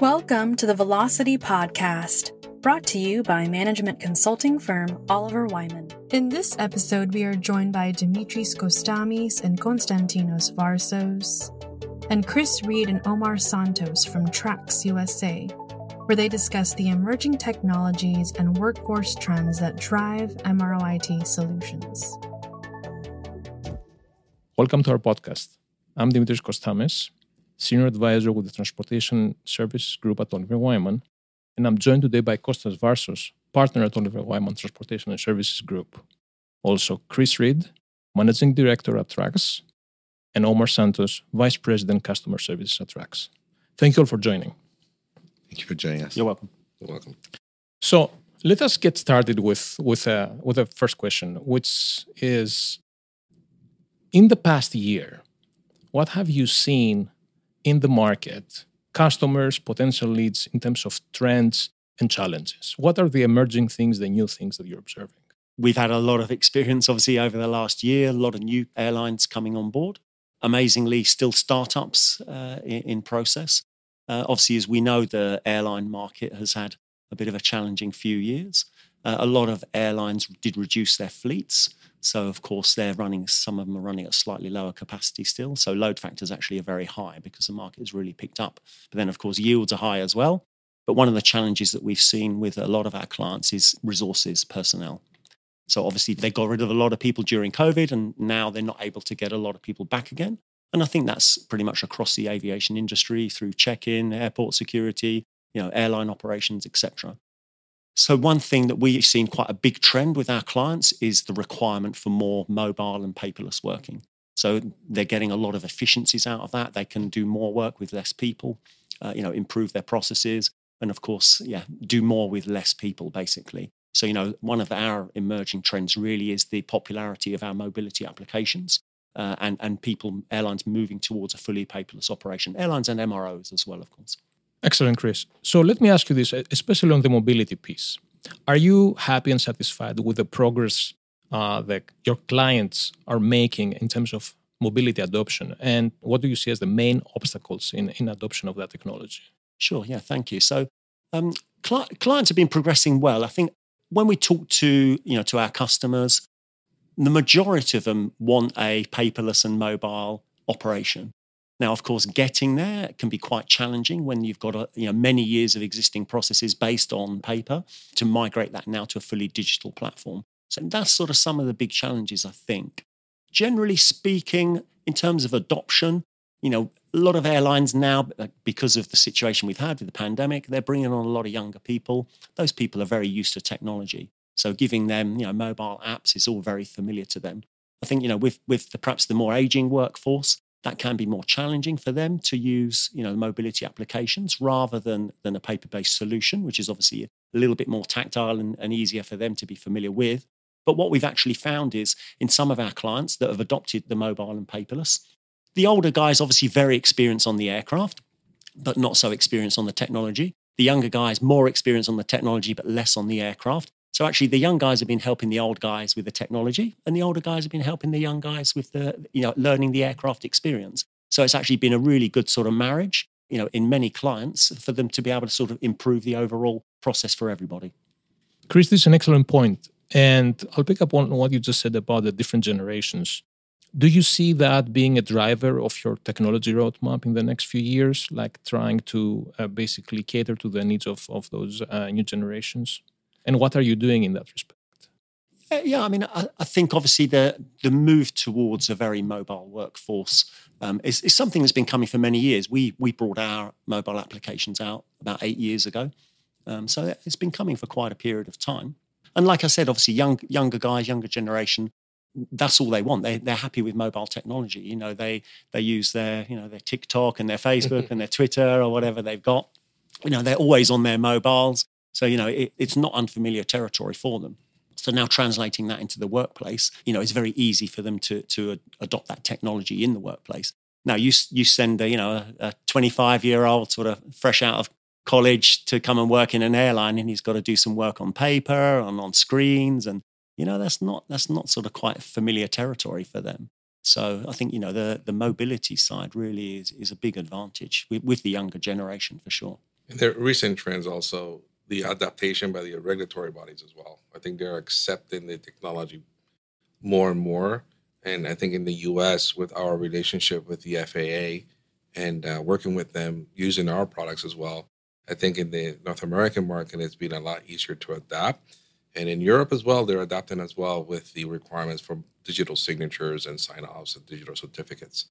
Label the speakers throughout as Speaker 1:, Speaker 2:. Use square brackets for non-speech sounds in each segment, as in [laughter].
Speaker 1: Welcome to the Velocity Podcast, brought to you by management consulting firm Oliver Wyman. In this episode, we are joined by Dimitris Kostamis and Konstantinos Varsos, and Chris Reed and Omar Santos from Trax USA, where they discuss the emerging technologies and workforce trends that drive MROIT solutions.
Speaker 2: Welcome to our podcast. I'm Dimitris Kostamis, Senior Advisor with the Transportation Services Group at Oliver Wyman, and I'm joined today by Kostas Varsos, Partner at Oliver Wyman Transportation and Services Group. Also, Chris Reed, Managing Director at Trax, and Omar Santos, Vice President Customer Services at Trax. Thank you all for joining.
Speaker 3: Thank you for joining us.
Speaker 4: You're welcome.
Speaker 3: You're welcome.
Speaker 2: So let us get started with with a with a first question, which is in the past year, what have you seen in the market, customers, potential leads in terms of trends and challenges? What are the emerging things, the new things that you're observing?
Speaker 4: We've had a lot of experience, obviously, over the last year, a lot of new airlines coming on board. Amazingly, still startups uh, in, in, process. Uh, obviously, as we know, the airline market has had a bit of a challenging few years. Uh, a lot of airlines did reduce their fleets. So, of course, they're running, some of them are running at slightly lower capacity still. So, load factors actually are very high because the market has really picked up. But then, of course, yields are high as well. But one of the challenges that we've seen with a lot of our clients is resources, personnel. So, obviously, they got rid of a lot of people during COVID, and now they're not able to get a lot of people back again. And I think that's pretty much across the aviation industry through check-in, airport security, you know, airline operations, etc. So, one thing that we've seen quite a big trend with our clients is the requirement for more mobile and paperless working. So, they're getting a lot of efficiencies out of that. They can do more work with less people, uh, you know, improve their processes, and of course, yeah, do more with less people, basically. So, you know, one of our emerging trends really is the popularity of our mobility applications. Uh, and and people airlines moving towards a fully paperless operation airlines and MROs as well of course
Speaker 2: Excellent, Chris. So let me ask you this, especially on the mobility piece. Are you happy and satisfied with the progress uh, that your clients are making in terms of mobility adoption? And what do you see as the main obstacles in, in adoption of that technology?
Speaker 4: Sure, yeah, thank you. So um, cl- clients have been progressing well. I think when we talk to you know to our customers, the majority of them want a paperless and mobile operation. Now, of course, getting there can be quite challenging when you've got a, you know, many years of existing processes based on paper to migrate that now to a fully digital platform. So that's sort of some of the big challenges, I think. Generally speaking, in terms of adoption, you know, a lot of airlines now, uh, because of the situation we've had with the pandemic, they're bringing on a lot of younger people. Those people are very used to technology. So giving them, you know, mobile apps is all very familiar to them. I think, you know, with, with the, perhaps the more aging workforce, that can be more challenging for them to use you know mobility applications rather than than a paper-based solution which is obviously a little bit more tactile and, and easier for them to be familiar with. But what we've actually found is in some of our clients that have adopted the mobile and paperless the older guys obviously very experienced on the aircraft but not so experienced on the technology. The younger guys more experienced on the technology but less on the aircraft so actually, the young guys have been helping the old guys with the technology, and the older guys have been helping the young guys with the, you know, learning the aircraft experience. So it's actually been a really good sort of marriage, you know, in many clients for them to be able to sort of improve the overall process for everybody.
Speaker 2: Chris, this is an excellent point. And I'll pick up on what you just said about the different generations. Do you see that being a driver of your technology roadmap in the next few years, like trying to uh, basically cater to the needs of, of those uh, new generations? And what are you doing in that respect?
Speaker 4: Uh, yeah, I mean, I, I, think obviously the the move towards a very mobile workforce um, is, is, something that's been coming for many years. We we brought our mobile applications out about eight years ago, um, so it's been coming for quite a period of time. And like I said, obviously, young younger guys, younger generation, that's all they want. They they're happy with mobile technology. You know, they they use their you know their TikTok and their Facebook [laughs] and their Twitter or whatever they've got. You know, they're always on their mobiles. So, you know, it, it's not unfamiliar territory for them. So now translating that into the workplace, you know, it's very easy for them to to adopt that technology in the workplace. Now you you send a you know a 25 year old sort of fresh out of college to come and work in an airline, and he's got to do some work on paper and on screens, and you know that's not that's not sort of quite familiar territory for them. So I think you know the the mobility side really is is a big advantage with, with the younger generation for sure.
Speaker 3: And there are recent trends also the adaptation by the regulatory bodies as well. I think they're accepting the technology more and more. And I think in the US, with our relationship with the FAA and uh, working with them using our products as well, I think in the North American market, it's been a lot easier to adapt. And in Europe as well, they're adapting as well with the requirements for digital signatures and sign offs and digital certificates.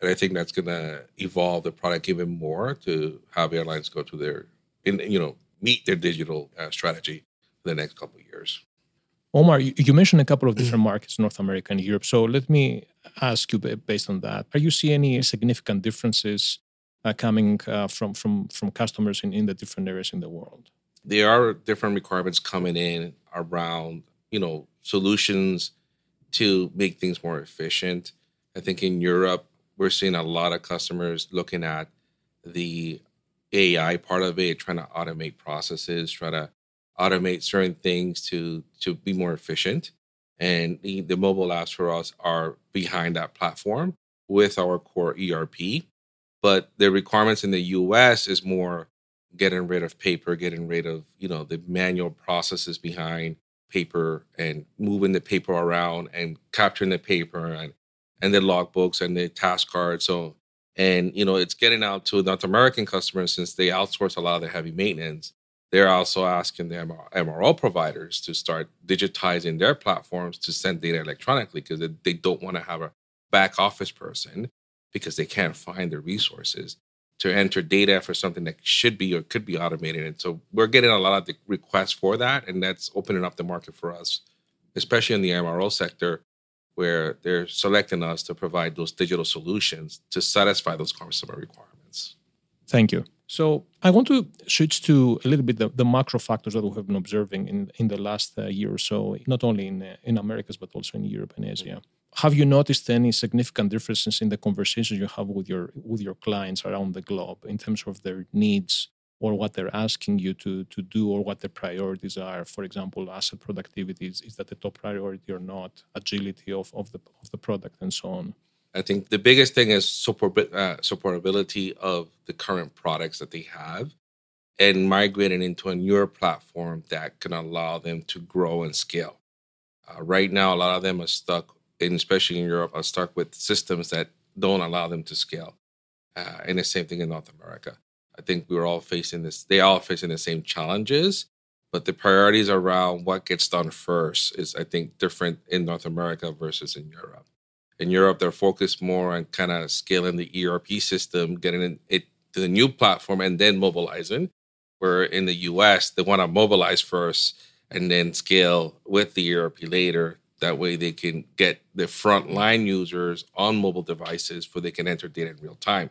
Speaker 3: And I think that's going to evolve the product even more to have airlines go to their, in, you know, meet their digital uh, strategy for the next couple of years.
Speaker 2: Omar, you mentioned a couple of [clears throat] different markets, North America and Europe. So let me ask you based on that: Are you seeing any significant differences uh, coming uh, from from from customers in, in the different areas in the world?
Speaker 3: There are different requirements coming in around you know solutions to make things more efficient. I think in Europe we're seeing a lot of customers looking at the AI part of it, trying to automate processes, try to automate certain things to to be more efficient. And the, mobile apps for us are behind that platform with our core ERP. But the requirements in the US is more getting rid of paper, getting rid of, you know, the manual processes behind paper and moving the paper around and capturing the paper and and the logbooks and the task cards. So and you know, it's getting out to North American customers since they outsource a lot of the heavy maintenance. They're also asking the MRO providers to start digitizing their platforms to send data electronically because they don't want to have a back office person because they can't find the resources to enter data for something that should be or could be automated. And so we're getting a lot of the requests for that, and that's opening up the market for us, especially in the MRO sector, where they're selecting us to provide those digital solutions to satisfy those customer requirements.
Speaker 2: Thank you. So I want to switch to a little bit the, the macro factors that we have been observing in, in the last uh, year or so, not only in, uh, in Americas, but also in Europe and Asia. Have you noticed any significant differences in the conversations you have with your with your clients around the globe in terms of their needs or what they're asking you to, to do or what the priorities are. For example, asset productivity is, is that the top priority or not? Agility of, of the of the product and so on.
Speaker 3: I think the biggest thing is support, uh, supportability of the current products that they have and migrating into a newer platform that can allow them to grow and scale. Uh, right now, a lot of them are stuck, and especially in Europe, are stuck with systems that don't allow them to scale. Uh, and the same thing in North America. I think we're all facing this. They all facing the same challenges, but the priorities around what gets done first is, I think, different in North America versus in Europe. In Europe, they're focused more on kind of scaling the ERP system, getting it to the new platform, and then mobilizing. Where in the US, they want to mobilize first and then scale with the ERP later. That way, they can get the frontline users on mobile devices for they can enter data in real time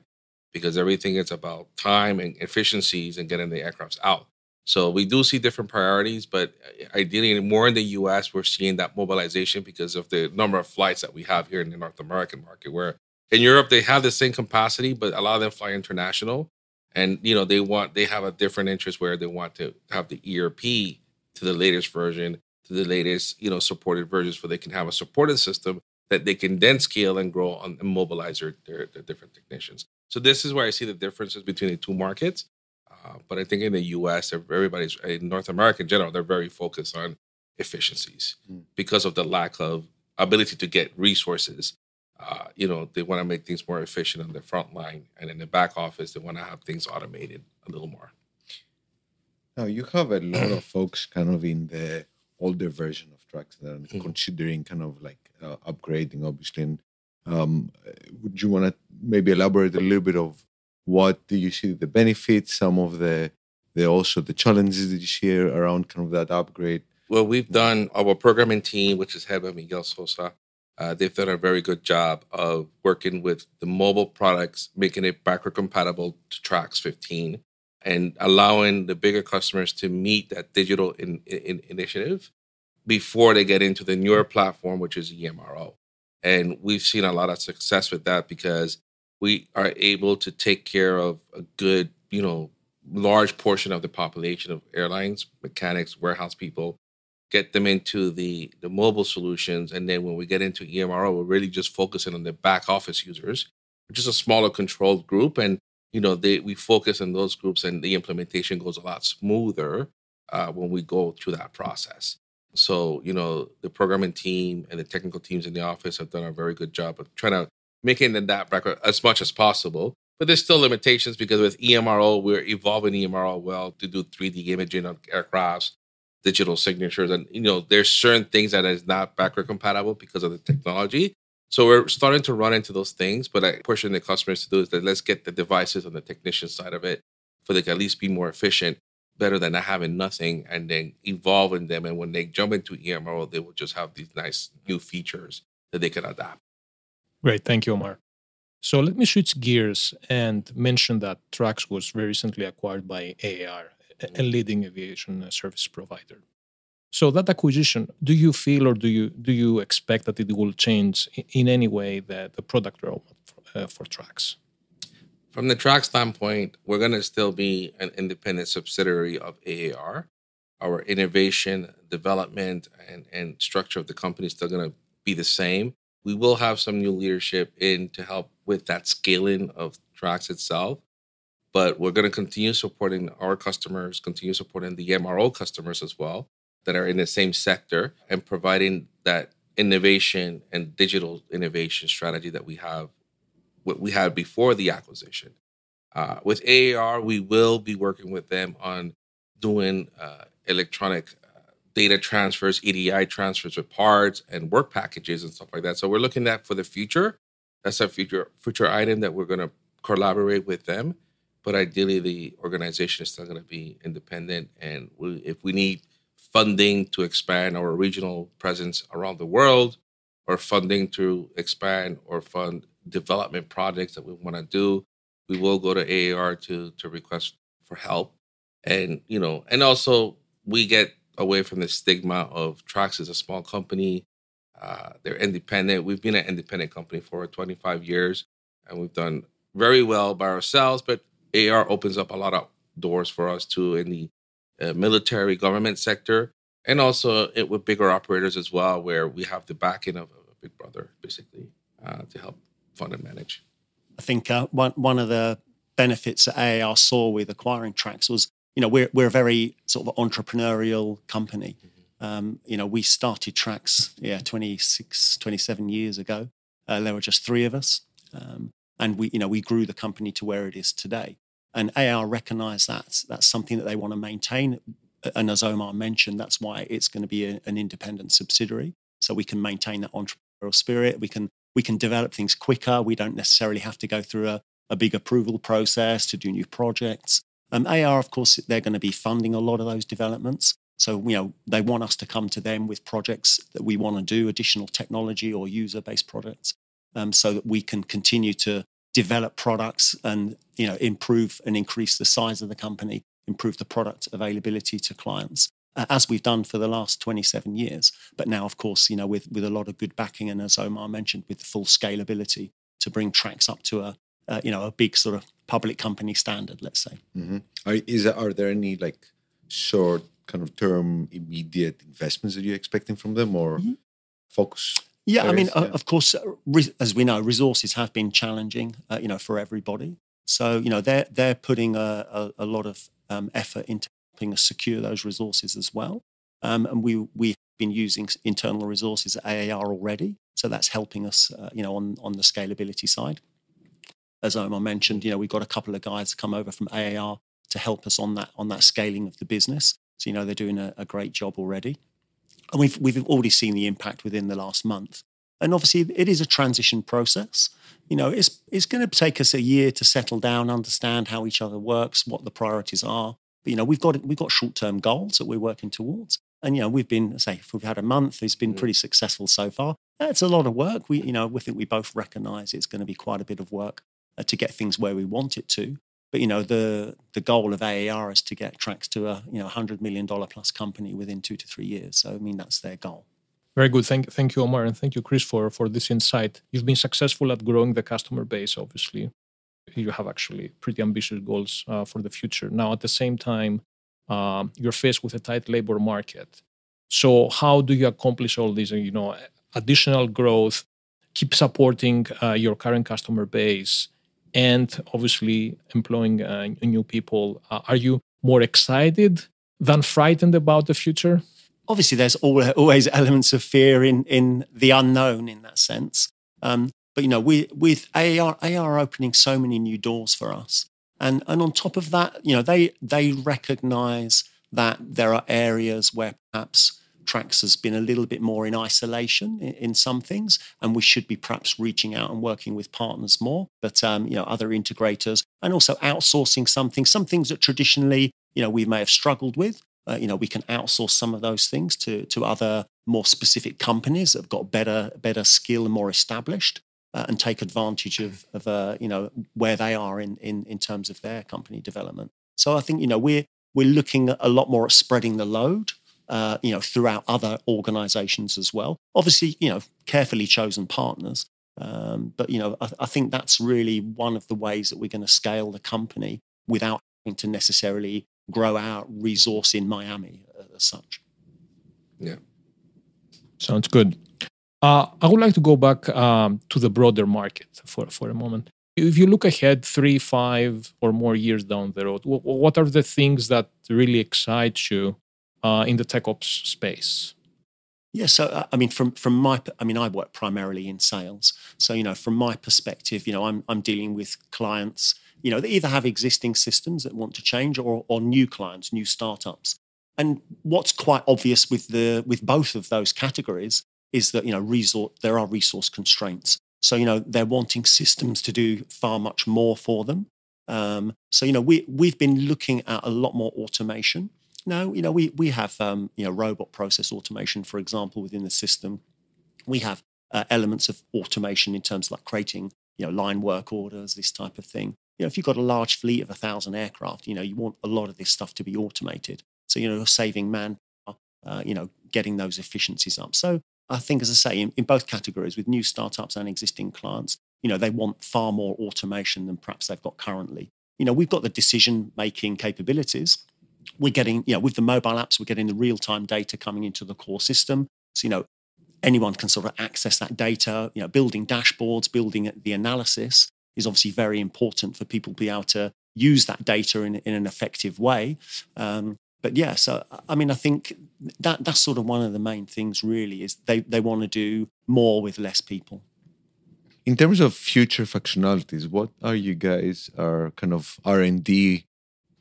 Speaker 3: because everything is about time and efficiencies and getting the aircrafts out. So we do see different priorities, but uh, ideally, more in the U.S., we're seeing that mobilization because of the number of flights that we have here in the North American market. Where in Europe they have the same capacity, but a lot of them fly international, and you know they want they have a different interest where they want to have the ERP to the latest version, to the latest you know supported versions, so they can have a supported system that they can then scale and grow and mobilize their, their, their different technicians. So this is where I see the differences between the two markets. Uh, but I think in the U.S., everybody's in North America in general, they're very focused on efficiencies mm. because of the lack of ability to get resources. Uh, you know, they want to make things more efficient on the front line, and in the back office, they want to have things automated a little more.
Speaker 5: Now you have a lot of [clears throat] folks kind of in the older version of Trax that are mm-hmm. considering kind of like uh, upgrading, obviously. And, um, would you want to maybe elaborate a little bit of what do you see the benefits, some of the the also the challenges that you see around kind of that upgrade?
Speaker 3: Well, we've done our programming team, which is head by Miguel Sosa. Uh, they've done a very good job of working with the mobile products, making it backward compatible to Trax 15, and allowing the bigger customers to meet that digital in, in, initiative before they get into the newer platform, which is EMRO. And we've seen a lot of success with that because we are able to take care of a good, you know, large portion of the population of airlines, mechanics, warehouse people, get them into the the mobile solutions. And then when we get into EMRO, we're really just focusing on the back office users, which is a smaller controlled group. And you know, they we focus on those groups, and the implementation goes a lot smoother uh, when we go through that process. So, you know, the programming team and the technical teams in the office have done a very good job of trying to make it in that background as much as possible. But there's still limitations because with EMRO, we're evolving EMRO well to do 3D imaging on aircrafts, digital signatures, and you know, there's certain things that is not backward compatible because of the technology. So we're starting to run into those things, but I pushing the customers to do is that let's get the devices on the technician side of it for they can at least be more efficient better than not having nothing and then evolving them. And when they jump into EMRO, they will just have these nice new features that they can adapt.
Speaker 2: Great. Thank you, Omar. So let me switch gears and mention that Trax was very recently acquired by AAR, a leading aviation service provider. So that acquisition, do you feel or do you do you expect that it will change in any way the, the product roadmap for, uh, for Trax?
Speaker 3: From the track standpoint, we're going to still be an independent subsidiary of AAR. Our innovation, development, and, and structure of the company is still going to be the same. We will have some new leadership in to help with that scaling of Trax itself, but we're going to continue supporting our customers, continue supporting the MRO customers as well that are in the same sector, and providing that innovation and digital innovation strategy that we have what we had before the acquisition. Uh, with AAR, we will be working with them on doing uh, electronic uh, data transfers, EDI transfers with parts and work packages and stuff like that. So we're looking at for the future. That's a future future item that we're going to collaborate with them. But ideally, the organization is still going to be independent. And we, if we need funding to expand our regional presence around the world, or funding to expand or fund development projects that we want to do, we will go to AAR to to request for help. And you know, and also we get away from the stigma of Trax is a small company. Uh, they're independent. We've been an independent company for 25 years, and we've done very well by ourselves. But AR opens up a lot of doors for us too in the uh, military government sector, and also it, with bigger operators as well, where we have the backing of a big brother, basically, uh, to help fund and manage.
Speaker 4: I think uh, one one of the benefits that AAR saw with acquiring Trax was, you know, we're we're a very sort of entrepreneurial company. Mm-hmm. Um, you know, we started Trax, yeah, 26, 27 years ago. Uh, there were just three of us, um, and we, you know, we grew the company to where it is today. And AR recognised that that's something that they want to maintain. And as Omar mentioned, that's why it's going to be a, an independent subsidiary, so we can maintain that entrepreneurial spirit. We can we can develop things quicker. We don't necessarily have to go through a, a big approval process to do new projects. Um, AR, of course, they're going to be funding a lot of those developments. So, you know, they want us to come to them with projects that we want to do, additional technology or user based products, um, so that we can continue to develop products and, you know, improve and increase the size of the company, improve the product availability to clients as we've done for the last 27 years. But now, of course, you know, with, with a lot of good backing and as Omar mentioned, with the full scalability to bring Trax up to a, uh, you know, a big sort of public company standard, let's say.
Speaker 5: Mm-hmm. Are, is, are there any like short kind of term immediate investments that you're expecting from them or mm-hmm. focus?
Speaker 4: Yeah, areas? I mean, yeah. of course, uh, re- as we know, resources have been challenging, uh, you know, for everybody. So, you know, they're they're putting a, a, a lot of um, effort into helping us secure those resources as well. Um, and we we've been using internal resources at AAR already, so that's helping us, uh, you know, on on the scalability side. As Omar mentioned, you know, we've got a couple of guys come over from AAR to help us on that on that scaling of the business. So you know, they're doing a, a great job already, and we've we've already seen the impact within the last month. And obviously, it is a transition process. You know, it's it's going to take us a year to settle down, understand how each other works, what the priorities are, but, you know, we've got we've got short term goals that we're working towards. And you know, we've been say if we've had a month, it's been mm. pretty successful so far. It's a lot of work. We you know we think we both recognise it's going to be quite a bit of work uh, to get things where we want it to. But you know the the goal of AAR is to get Trax to a you know hundred million dollar plus company within two to three years. So I mean that's their goal.
Speaker 2: Very good. Thank, thank you, Omar, and thank you, Chris, for, for this insight. You've been successful at growing the customer base, obviously. You have actually pretty ambitious goals uh, for the future. Now, at the same time, um, you're faced with a tight labor market. So how do you accomplish all this? You know, additional growth, keep supporting uh, your current customer base, and obviously employing uh, new people. Uh, are you more excited than frightened about the future?
Speaker 4: Obviously, there's always elements of fear in in the unknown in that sense. Um, but you know, we, with AR, AR opening so many new doors for us, and and on top of that, you know, they they recognise that there are areas where perhaps Trax has been a little bit more in isolation in, in, some things, and we should be perhaps reaching out and working with partners more. But um, you know, other integrators, and also outsourcing some things, some things that traditionally you know we may have struggled with. Uh, you know, we can outsource some of those things to to other more specific companies that have got better better skill and more established. Uh, and take advantage of, of uh, you know where they are in, in in terms of their company development. So I think you know we're we're looking a lot more at spreading the load uh, you know, throughout other organizations as well. Obviously, you know, carefully chosen partners. Um, but, you know, I, I, think that's really one of the ways that we're going to scale the company without having to necessarily grow our resource in Miami uh, as such.
Speaker 3: Yeah.
Speaker 2: Sounds good. Uh, I would like to go back um, to the broader market for, for a moment. If you look ahead three, five, or more years down the road, what are the things that really excite you uh, in the tech ops space?
Speaker 4: Yeah, so uh, I mean, from from my, I mean, I work primarily in sales. So you know, from my perspective, you know, I'm I'm dealing with clients. You know, they either have existing systems that want to change, or or new clients, new startups. And what's quite obvious with the with both of those categories is that you know, resource there are resource constraints. So you know, they're wanting systems to do far much more for them. Um, so you know, we we've been looking at a lot more automation. No, you know, we we have um, you know robot process automation, for example, within the system. We have uh, elements of automation in terms of like creating you know line work orders, this type of thing. You know, if you've got a large fleet of a thousand aircraft, you know, you want a lot of this stuff to be automated. So you know, saving man, uh, you know, getting those efficiencies up. So I think, as I say, in, in both categories, with new startups and existing clients, you know, they want far more automation than perhaps they've got currently. You know, we've got the decision making capabilities we're getting, you know, with the mobile apps, we're getting the real time data coming into the core system. So, you know, anyone can sort of access that data. You know, building dashboards, building the analysis is obviously very important for people to be able to use that data in, in an effective way. Um, but yeah, so I mean, I think that that's sort of one of the main things. Really, is they they want to do more with less people.
Speaker 5: In terms of future functionalities, what are you guys are kind of R and D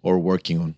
Speaker 5: or working on?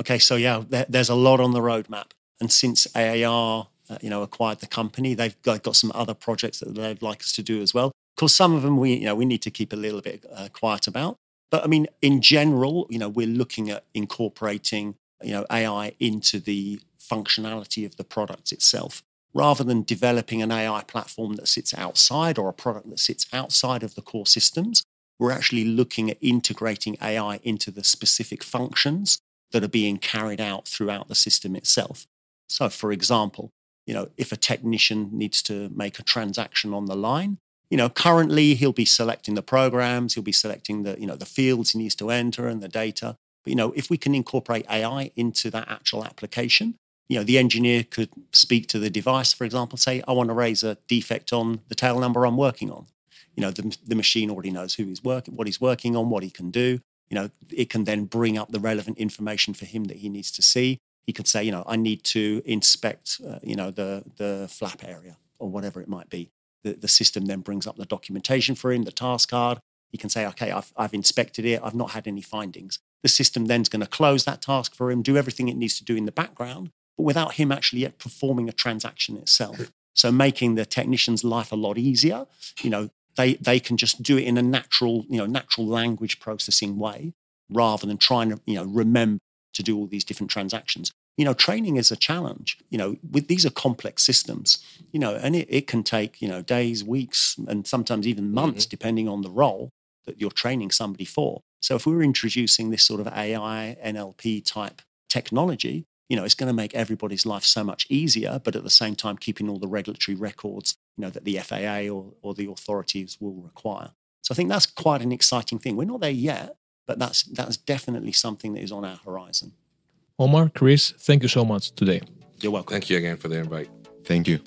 Speaker 4: Okay, so yeah, there, there's a lot on the roadmap. And since AAR, uh, you know, acquired the company, they've got, got, some other projects that they'd like us to do as well. Of course, some of them we, you know, we need to keep a little bit uh, quiet about. But I mean, in general, you know, we're looking at incorporating, you know, AI into the functionality of the product itself, rather than developing an AI platform that sits outside or a product that sits outside of the core systems. We're actually looking at integrating AI into the specific functions that are being carried out throughout the system itself. So, for example, you know, if a technician needs to make a transaction on the line, you know, currently he'll be selecting the programs, he'll be selecting the, you know, the fields he needs to enter and the data. But, you know, if we can incorporate AI into that actual application, you know, the engineer could speak to the device, for example, say, I want to raise a defect on the tail number I'm working on. You know, the, the machine already knows who he's working, what he's working on, what he can do you know, it can then bring up the relevant information for him that he needs to see. He could say, you know, I need to inspect, uh, you know, the the flap area or whatever it might be. The, the system then brings up the documentation for him, the task card. He can say, okay, I've, I've inspected it. I've not had any findings. The system then is going to close that task for him, do everything it needs to do in the background, but without him actually yet performing a transaction itself. So making the technician's life a lot easier. You know, they they can just do it in a natural you know natural language processing way rather than trying to you know remember to do all these different transactions you know training is a challenge you know with these are complex systems you know and it, it can take you know days weeks and sometimes even months mm-hmm. depending on the role that you're training somebody for so if we're introducing this sort of ai nlp type technology you know, it's going to make everybody's life so much easier, but at the same time, keeping all the regulatory records, you know, that the FAA or, or the authorities will require. So I think that's quite an exciting thing. We're not there yet, but that's that's definitely something that is on our horizon.
Speaker 2: Omar, Chris, thank you so much today.
Speaker 4: You're welcome.
Speaker 3: Thank you again for the invite.
Speaker 5: Thank you.